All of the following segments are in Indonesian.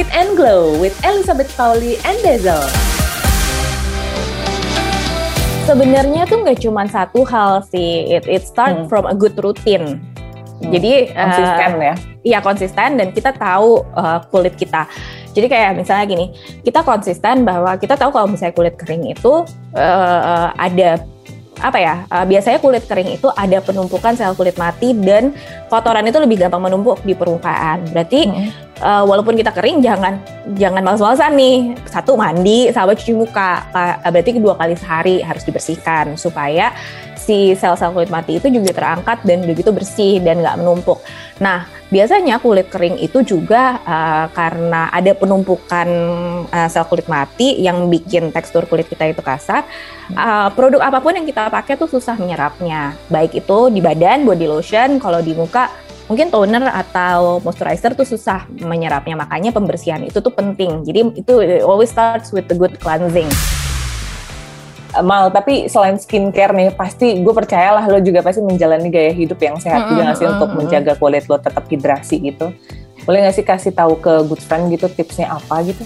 Fit and Glow with Elizabeth Pauli and Dezel. Sebenarnya tuh nggak cuma satu hal sih, it, it start hmm. from a good routine. Hmm. Jadi konsisten uh, ya? Iya konsisten dan kita tahu uh, kulit kita. Jadi kayak misalnya gini, kita konsisten bahwa kita tahu kalau misalnya kulit kering itu uh, ada apa ya uh, biasanya kulit kering itu ada penumpukan sel kulit mati dan kotoran itu lebih gampang menumpuk di permukaan. Berarti hmm. uh, walaupun kita kering jangan jangan males-malesan nih. Satu mandi sama cuci muka. Berarti dua kali sehari harus dibersihkan supaya si sel-sel kulit mati itu juga terangkat dan begitu bersih dan nggak menumpuk. Nah, biasanya kulit kering itu juga uh, karena ada penumpukan uh, sel kulit mati yang bikin tekstur kulit kita itu kasar. Uh, produk apa pun yang kita pakai tuh susah menyerapnya. Baik itu di badan, body lotion, kalau di muka mungkin toner atau moisturizer tuh susah menyerapnya. Makanya pembersihan itu tuh penting. Jadi itu always starts with the good cleansing. Mal, tapi selain skincare nih, pasti gue percayalah lo juga pasti menjalani gaya hidup yang sehat mm -hmm. juga gak sih mm -hmm. untuk menjaga kulit lo tetap hidrasi gitu. Boleh gak sih kasih tahu ke good friend gitu tipsnya apa gitu?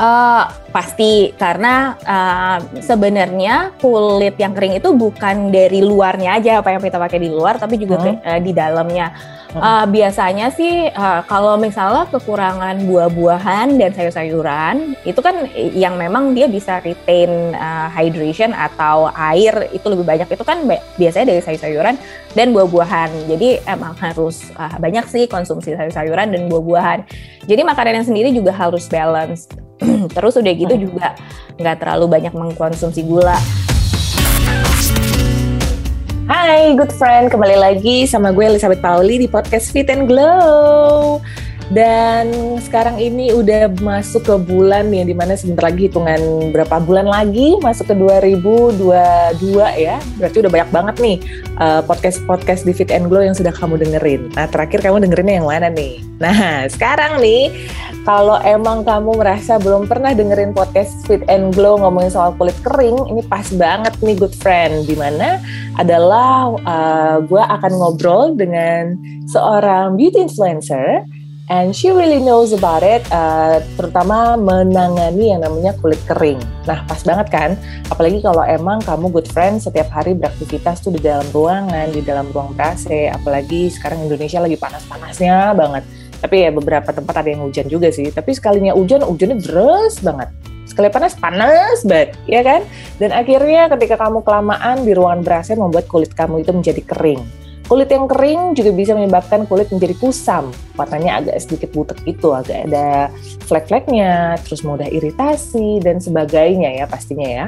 Uh, pasti karena uh, sebenarnya kulit yang kering itu bukan dari luarnya aja apa yang kita pakai di luar tapi juga hmm. ke, uh, di dalamnya. Uh, biasanya sih uh, kalau misalnya kekurangan buah-buahan dan sayur-sayuran itu kan yang memang dia bisa retain uh, hydration atau air itu lebih banyak itu kan biasanya dari sayur-sayuran dan buah-buahan. Jadi emang harus uh, banyak sih konsumsi sayur-sayuran dan buah-buahan. Jadi makanan yang sendiri juga harus balance. Terus udah gitu juga nggak terlalu banyak mengkonsumsi gula. Hai good friend, kembali lagi sama gue Elizabeth Pauli di podcast Fit and Glow. Dan sekarang ini udah masuk ke bulan yang di mana sebentar lagi hitungan berapa bulan lagi masuk ke 2022 ya. Berarti udah banyak banget nih uh, podcast-podcast di Fit and Glow yang sudah kamu dengerin. Nah terakhir kamu dengerinnya yang mana nih? Nah sekarang nih kalau emang kamu merasa belum pernah dengerin podcast Fit and Glow ngomongin soal kulit kering, ini pas banget nih good friend. Di mana adalah uh, gue akan ngobrol dengan seorang beauty influencer and she really knows about it, uh, terutama menangani yang namanya kulit kering. Nah, pas banget kan? Apalagi kalau emang kamu good friend setiap hari beraktivitas tuh di dalam ruangan, di dalam ruang AC, apalagi sekarang Indonesia lagi panas-panasnya banget. Tapi ya beberapa tempat ada yang hujan juga sih. Tapi sekalinya hujan, hujannya deras banget. Sekali panas, panas banget, ya kan? Dan akhirnya ketika kamu kelamaan di ruangan ber-AC membuat kulit kamu itu menjadi kering Kulit yang kering juga bisa menyebabkan kulit menjadi kusam. Warnanya agak sedikit butek itu, agak ada flek-fleknya, terus mudah iritasi, dan sebagainya ya pastinya ya.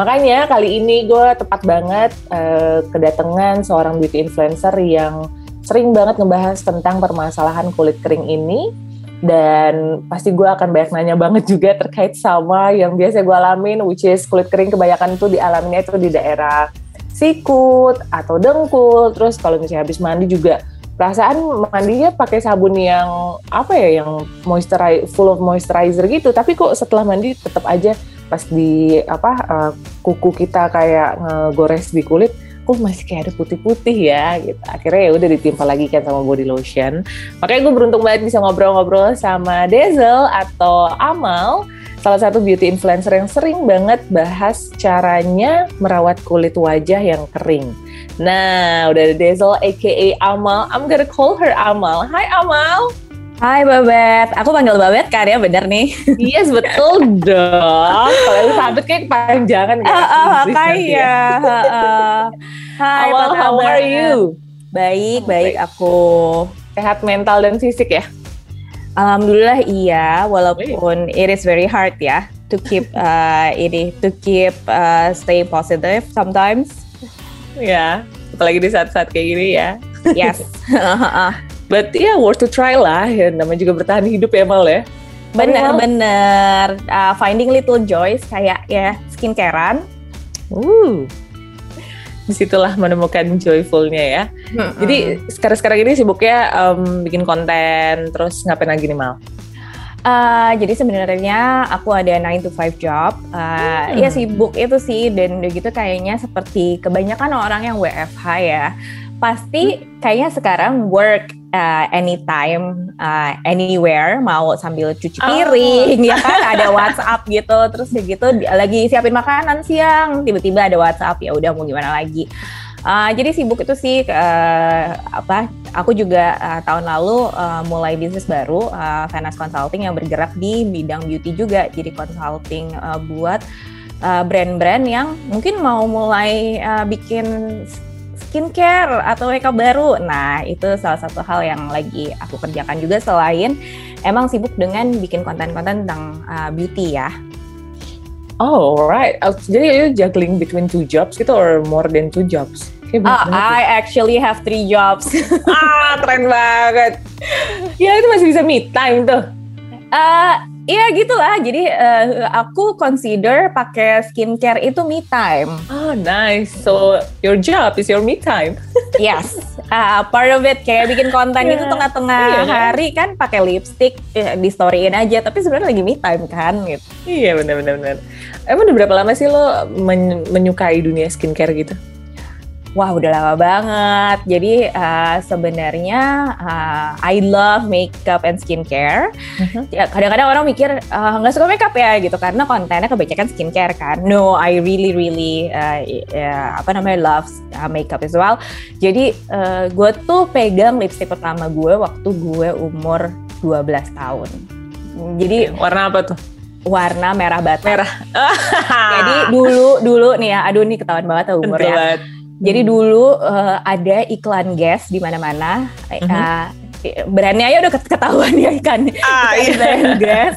Makanya kali ini gue tepat banget uh, kedatangan seorang beauty influencer yang sering banget ngebahas tentang permasalahan kulit kering ini dan pasti gue akan banyak nanya banget juga terkait sama yang biasa gue alamin which is kulit kering kebanyakan tuh dialaminya itu di daerah sikut atau dengkul terus kalau misalnya habis mandi juga perasaan mandinya pakai sabun yang apa ya yang moisturize full of moisturizer gitu tapi kok setelah mandi tetap aja pas di apa uh, kuku kita kayak ngegores di kulit kok masih kayak ada putih-putih ya gitu. Akhirnya ya udah ditimpa lagi kan sama body lotion. Makanya gue beruntung banget bisa ngobrol-ngobrol sama Dezel atau Amal salah satu beauty influencer yang sering banget bahas caranya merawat kulit wajah yang kering. Nah, udah ada Dezel aka Amal. I'm gonna call her Amal. Hai Amal. Hai Babet, aku panggil Babet kan ya bener nih? Yes betul dong. Kalau Elizabeth kayak kepanjangan kan? Uh, uh, kayak. Uh, Hai, Amal, how are you? Baik, baik aku. Sehat mental dan fisik ya? Alhamdulillah iya, walaupun it is very hard ya to keep uh, ini to keep uh, stay positive sometimes. Ya, apalagi di saat-saat kayak gini ya. Yes. But yeah, worth to try lah. Ya, namanya juga bertahan hidup ya Mal ya. Bener, bener. Uh, finding little joys kayak ya skincarean. Uh, di situlah menemukan joyfulnya ya. Hmm, Jadi sekarang-sekarang ini sibuknya um, bikin konten, terus ngapain lagi nih Mal? Uh, jadi sebenarnya aku ada 9 to 5 job. Uh, hmm. Ya sibuk itu sih dan udah gitu kayaknya seperti kebanyakan orang yang WFH ya. Pasti hmm. kayaknya sekarang work uh, anytime, uh, anywhere, mau sambil cuci piring, oh. ya kan ada WhatsApp gitu, terus begitu lagi siapin makanan siang, tiba-tiba ada WhatsApp ya udah mau gimana lagi. Uh, jadi sibuk itu sih uh, apa? Aku juga uh, tahun lalu uh, mulai bisnis baru, uh, finance consulting yang bergerak di bidang beauty juga. Jadi consulting uh, buat brand-brand uh, yang mungkin mau mulai uh, bikin skincare atau makeup baru. Nah, itu salah satu hal yang lagi aku kerjakan juga selain emang sibuk dengan bikin konten-konten tentang uh, beauty ya. Oh, right. Uh, jadi you juggling between two jobs gitu or more than two jobs? Uh, I actually have three jobs. ah, keren banget. Ya, itu masih bisa me time tuh. Uh, Iya gitulah. Jadi uh, aku consider pakai skincare itu me time. Oh nice. So your job is your me time. yes. Uh, part of it kayak bikin konten yeah. itu tengah-tengah yeah. hari kan pakai lipstick ya, di storyin aja. Tapi sebenarnya lagi me time kan gitu. Iya benar-benar. Emang udah berapa lama sih lo men menyukai dunia skincare gitu? Wah udah lama banget. Jadi uh, sebenarnya uh, I love makeup and skincare. Uh-huh. Ya, kadang-kadang orang mikir uh, nggak uh, suka makeup ya gitu karena kontennya kebanyakan skincare kan. No, I really really uh, uh, apa namanya love uh, makeup as well. Jadi uh, gue tuh pegang lipstick pertama gue waktu gue umur 12 tahun. Jadi warna apa tuh? warna merah bata. Merah. Jadi dulu dulu nih ya, aduh nih ketahuan banget umurnya. Jadi hmm. dulu uh, ada iklan gas di mana-mana. Uh, uh, brandnya ya udah ketahuan ya kan. Ah, iya. brand gas.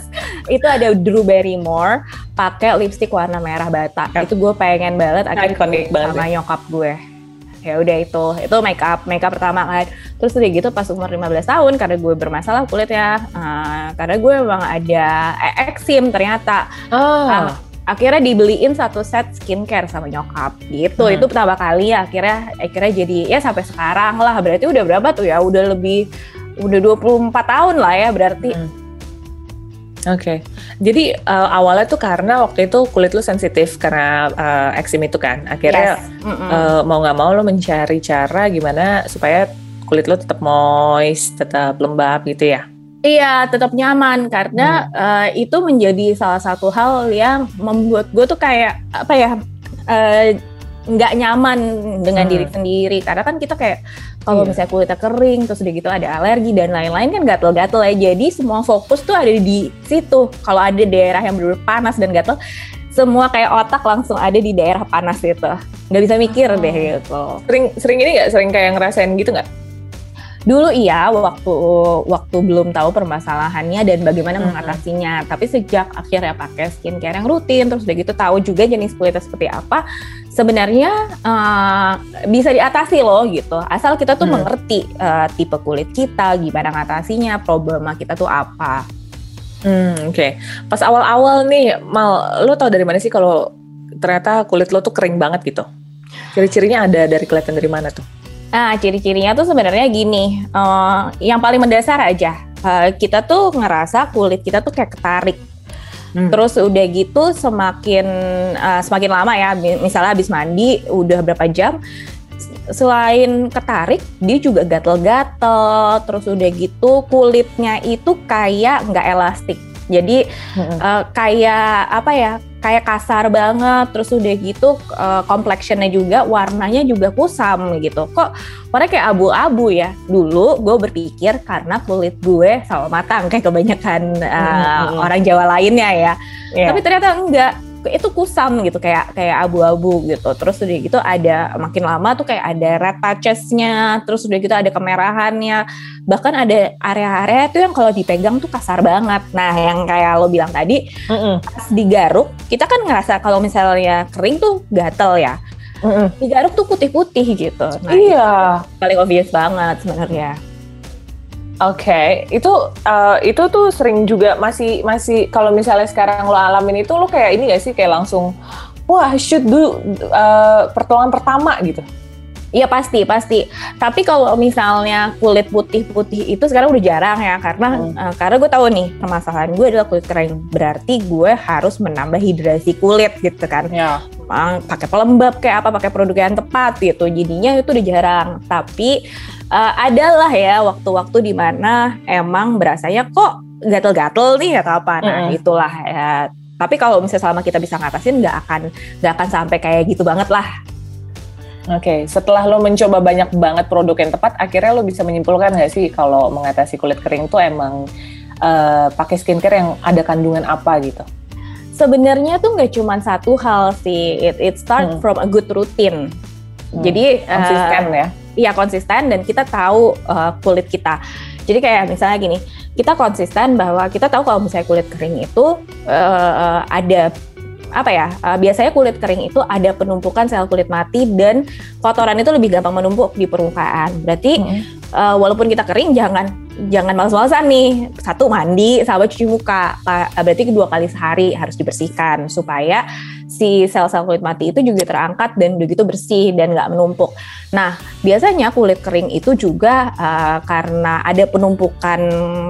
itu ada Drew Barrymore pakai lipstick warna merah bata. Yep. Itu gue pengen banget akhirnya sama ya. nyokap gue. Ya udah itu, itu make up, make up pertama kan. Terus udah gitu pas umur 15 tahun karena gue bermasalah kulit ya. Uh, karena gue emang ada eksim ternyata. Oh. Uh, akhirnya dibeliin satu set skincare sama nyokap gitu hmm. itu pertama kali ya akhirnya akhirnya jadi ya sampai sekarang lah berarti udah berapa tuh ya udah lebih udah 24 tahun lah ya berarti hmm. Oke, okay. jadi uh, awalnya tuh karena waktu itu kulit lu sensitif karena uh, eksim itu kan. Akhirnya yes. mm -mm. Uh, mau nggak mau lo mencari cara gimana supaya kulit lo tetap moist, tetap lembab gitu ya. Iya, tetap nyaman karena hmm. uh, itu menjadi salah satu hal yang membuat gue tuh kayak apa ya eh, nggak uh, nyaman dengan hmm. diri sendiri karena kan kita kayak kalau iya. misalnya kulitnya kering terus udah gitu ada alergi dan lain-lain kan gatel-gatel ya jadi semua fokus tuh ada di situ kalau ada daerah yang benar panas dan gatel semua kayak otak langsung ada di daerah panas itu nggak bisa mikir oh. deh gitu sering sering ini nggak sering kayak ngerasain gitu nggak Dulu iya waktu waktu belum tahu permasalahannya dan bagaimana hmm. mengatasinya. Tapi sejak akhirnya pakai skincare yang rutin, terus udah gitu tahu juga jenis kulitnya seperti apa, sebenarnya uh, bisa diatasi loh gitu. Asal kita tuh hmm. mengerti uh, tipe kulit kita, gimana ngatasinya, problema kita tuh apa. Hmm, oke. Okay. Pas awal-awal nih, Mal, lo tau dari mana sih kalau ternyata kulit lo tuh kering banget gitu? Ciri-cirinya ada dari kelihatan dari mana tuh? Nah, ciri-cirinya tuh sebenarnya gini, uh, yang paling mendasar aja, uh, kita tuh ngerasa kulit kita tuh kayak ketarik. Hmm. Terus udah gitu semakin uh, semakin lama ya, misalnya habis mandi udah berapa jam, selain ketarik, dia juga gatel-gatel. Terus udah gitu kulitnya itu kayak nggak elastik. Jadi hmm. uh, kayak apa ya? Kayak kasar banget terus udah gitu uh, complexionnya juga warnanya juga kusam gitu kok warnanya kayak abu-abu ya dulu gue berpikir karena kulit gue sama matang kayak kebanyakan uh, hmm. orang Jawa lainnya ya yeah. tapi ternyata enggak itu kusam gitu kayak kayak abu-abu gitu. Terus udah gitu ada makin lama tuh kayak ada red patchesnya terus udah gitu ada kemerahannya. Bahkan ada area-area itu yang kalau dipegang tuh kasar banget. Nah yang kayak lo bilang tadi mm -mm. pas digaruk kita kan ngerasa kalau misalnya kering tuh gatel ya. Mm -mm. digaruk tuh putih-putih gitu. Nah, iya. paling obvious banget sebenarnya Oke, okay. itu uh, itu tuh sering juga masih masih kalau misalnya sekarang lo alamin itu lo kayak ini gak sih kayak langsung wah shoot do uh, pertolongan pertama gitu. Iya pasti pasti. Tapi kalau misalnya kulit putih-putih itu sekarang udah jarang ya karena hmm. uh, karena gue tahu nih permasalahan gue adalah kulit kering. Berarti gue harus menambah hidrasi kulit gitu kan. Ya. pakai pelembab kayak apa pakai produk yang tepat gitu jadinya itu udah jarang tapi uh, adalah ya waktu-waktu di mana emang berasanya kok gatel-gatel nih atau apa nah mm. itulah ya tapi kalau misalnya selama kita bisa ngatasin nggak akan nggak akan sampai kayak gitu banget lah Oke, okay. setelah lo mencoba banyak banget produk yang tepat, akhirnya lo bisa menyimpulkan nggak sih kalau mengatasi kulit kering tuh emang uh, pakai skincare yang ada kandungan apa gitu? Sebenarnya tuh nggak cuma satu hal sih, it, it start hmm. from a good routine. Hmm. Jadi konsisten uh, ya? Iya konsisten dan kita tahu uh, kulit kita. Jadi kayak misalnya gini, kita konsisten bahwa kita tahu kalau misalnya kulit kering itu uh, ada apa ya uh, biasanya kulit kering itu ada penumpukan sel kulit mati dan kotoran itu lebih gampang menumpuk di permukaan berarti hmm. uh, walaupun kita kering jangan jangan males-malesan nih satu mandi sama cuci muka berarti kedua kali sehari harus dibersihkan supaya si sel-sel kulit mati itu juga terangkat dan begitu bersih dan nggak menumpuk. Nah, biasanya kulit kering itu juga uh, karena ada penumpukan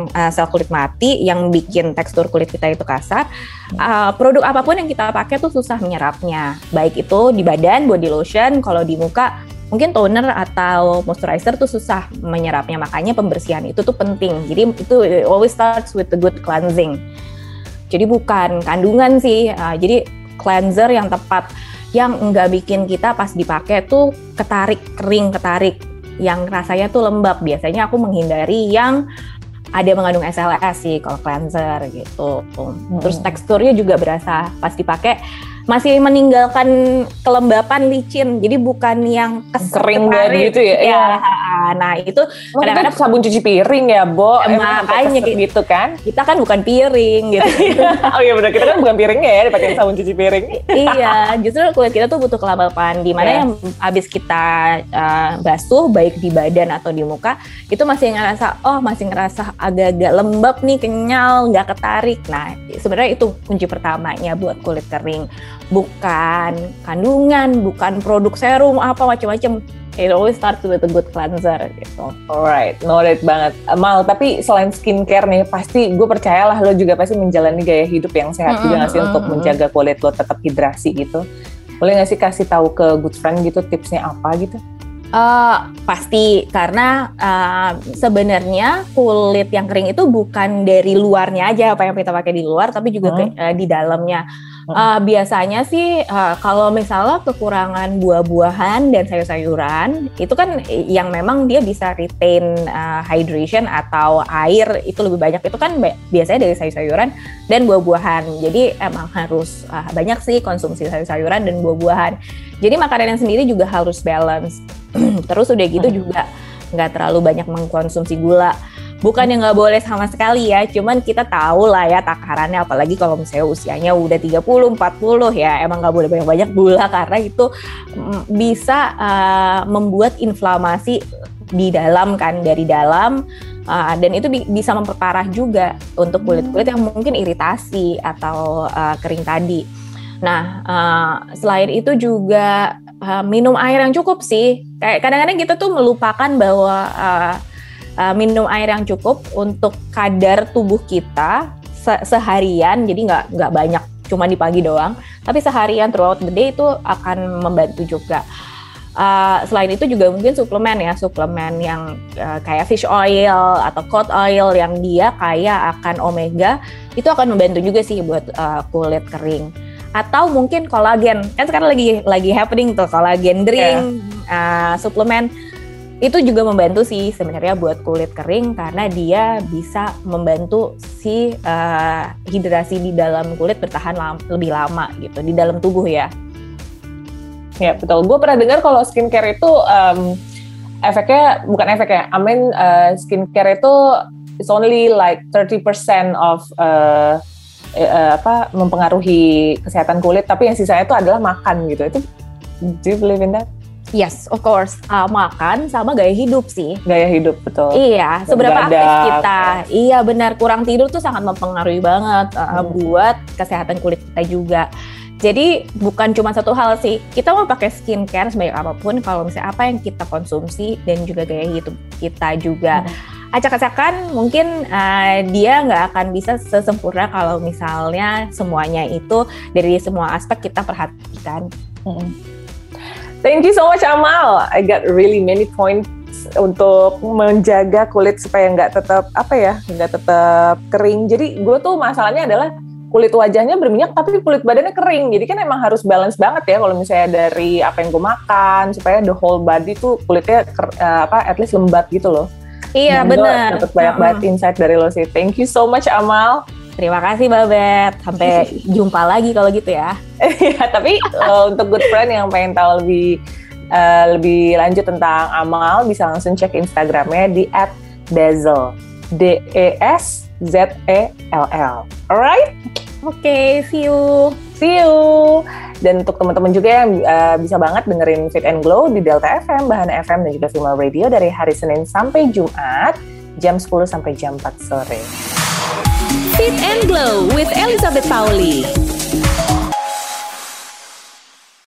uh, sel kulit mati yang bikin tekstur kulit kita itu kasar. Uh, produk apa pun yang kita pakai tuh susah menyerapnya. Baik itu di badan, body lotion, kalau di muka mungkin toner atau moisturizer tuh susah menyerapnya. Makanya pembersihan itu tuh penting. Jadi itu always starts with the good cleansing. Jadi bukan kandungan sih. Uh, jadi cleanser yang tepat yang enggak bikin kita pas dipakai tuh ketarik kering ketarik yang rasanya tuh lembab biasanya aku menghindari yang ada mengandung SLS sih kalau cleanser gitu. Terus hmm. teksturnya juga berasa pas dipakai masih meninggalkan kelembapan licin jadi bukan yang kering banget gitu ya, ya. ya. Nah itu kadang-kadang sabun cuci piring ya Bo. Makanya gitu kan. Kita kan bukan piring gitu. Oh iya benar kita kan bukan piringnya ya dipakai sabun cuci piring. Iya justru kulit kita tuh butuh kelembapan di mana yeah. yang habis kita uh, basuh baik di badan atau di muka itu masih ngerasa oh masih ngerasa agak-agak lembab nih kenyal nggak ketarik. Nah sebenarnya itu kunci pertamanya buat kulit kering. Bukan kandungan, bukan produk serum apa macam-macam. It always starts with a good cleanser gitu. Alright, noted banget. Mal, tapi selain skincare nih, pasti gue percayalah lo juga pasti menjalani gaya hidup yang sehat mm -hmm. juga nggak sih untuk menjaga kulit lo tetap hidrasi gitu. Boleh nggak sih kasih tahu ke good friend gitu tipsnya apa gitu? Uh, pasti karena uh, sebenarnya kulit yang kering itu bukan dari luarnya aja apa yang kita pakai di luar tapi juga hmm. ke, uh, di dalamnya Uh, biasanya sih uh, kalau misalnya kekurangan buah-buahan dan sayur-sayuran itu kan yang memang dia bisa retain uh, hydration atau air itu lebih banyak itu kan biasanya dari sayur-sayuran dan buah-buahan. Jadi emang harus uh, banyak sih konsumsi sayur-sayuran dan buah-buahan. Jadi makanan yang sendiri juga harus balance. Terus udah gitu juga nggak terlalu banyak mengkonsumsi gula bukan yang nggak boleh sama sekali ya cuman kita tahu lah ya takarannya apalagi kalau misalnya usianya udah 30 40 ya emang nggak boleh banyak-banyak gula karena itu mm, bisa uh, membuat inflamasi di dalam kan dari dalam uh, dan itu bi bisa memperparah juga untuk kulit-kulit yang mungkin iritasi atau uh, kering tadi. Nah, uh, selain itu juga uh, minum air yang cukup sih. Kayak kadang-kadang kita tuh melupakan bahwa uh, uh, minum air yang cukup untuk kadar tubuh kita se seharian jadi nggak nggak banyak cuma di pagi doang tapi seharian throughout the day itu akan membantu juga. Uh, selain itu juga mungkin suplemen ya suplemen yang uh, kayak fish oil atau cod oil yang dia kaya akan omega itu akan membantu juga sih buat uh, kulit kering. Atau mungkin kolagen. Kan sekarang lagi lagi happening tuh kolagen drink yeah. uh, suplemen itu juga membantu sih sebenarnya buat kulit kering karena dia bisa membantu si uh, hidrasi di dalam kulit bertahan lam lebih lama gitu di dalam tubuh ya. Ya betul. Gue pernah dengar kalau skincare itu um, efeknya bukan efeknya. I mean uh, skincare itu it's only like 30% of uh, uh, apa mempengaruhi kesehatan kulit, tapi yang sisanya itu adalah makan gitu. Itu do you believe in that? Yes, of course. Uh, makan sama gaya hidup sih. Gaya hidup betul. Iya, seberapa aktif kita. Iya benar, kurang tidur tuh sangat mempengaruhi banget uh, hmm. buat kesehatan kulit kita juga. Jadi bukan cuma satu hal sih, kita mau pakai skincare sebaik apa pun kalau misalnya apa yang kita konsumsi dan juga gaya hidup kita juga. Hmm acak-acakan mungkin uh, dia nggak akan bisa sesempurna kalau misalnya semuanya itu dari semua aspek kita perhatikan Thank you so much Amal. I got really many points untuk menjaga kulit supaya nggak tetap apa ya nggak tetap kering. Jadi gue tuh masalahnya adalah kulit wajahnya berminyak tapi kulit badannya kering. Jadi kan emang harus balance banget ya kalau misalnya dari apa yang gue makan supaya the whole body tuh kulitnya uh, apa at least lembab gitu loh. Iya benar. Dapat banyak banget insight dari lo sih. Thank you so much Amal. Terima kasih Babet. Sampai jumpa lagi kalau gitu ya. Iya, tapi uh, untuk good friend yang pengen tahu lebih uh, lebih lanjut tentang Amal bisa langsung cek Instagramnya di @dazzle. D E S Z E L L. Alright? Oke, okay, see you. See you. Dan untuk teman-teman juga yang uh, bisa banget dengerin Fit and Glow di Delta FM, Bahan FM, dan juga Female Radio dari hari Senin sampai Jumat, jam 10 sampai jam 4 sore. Fit and Glow with Elizabeth Pauli.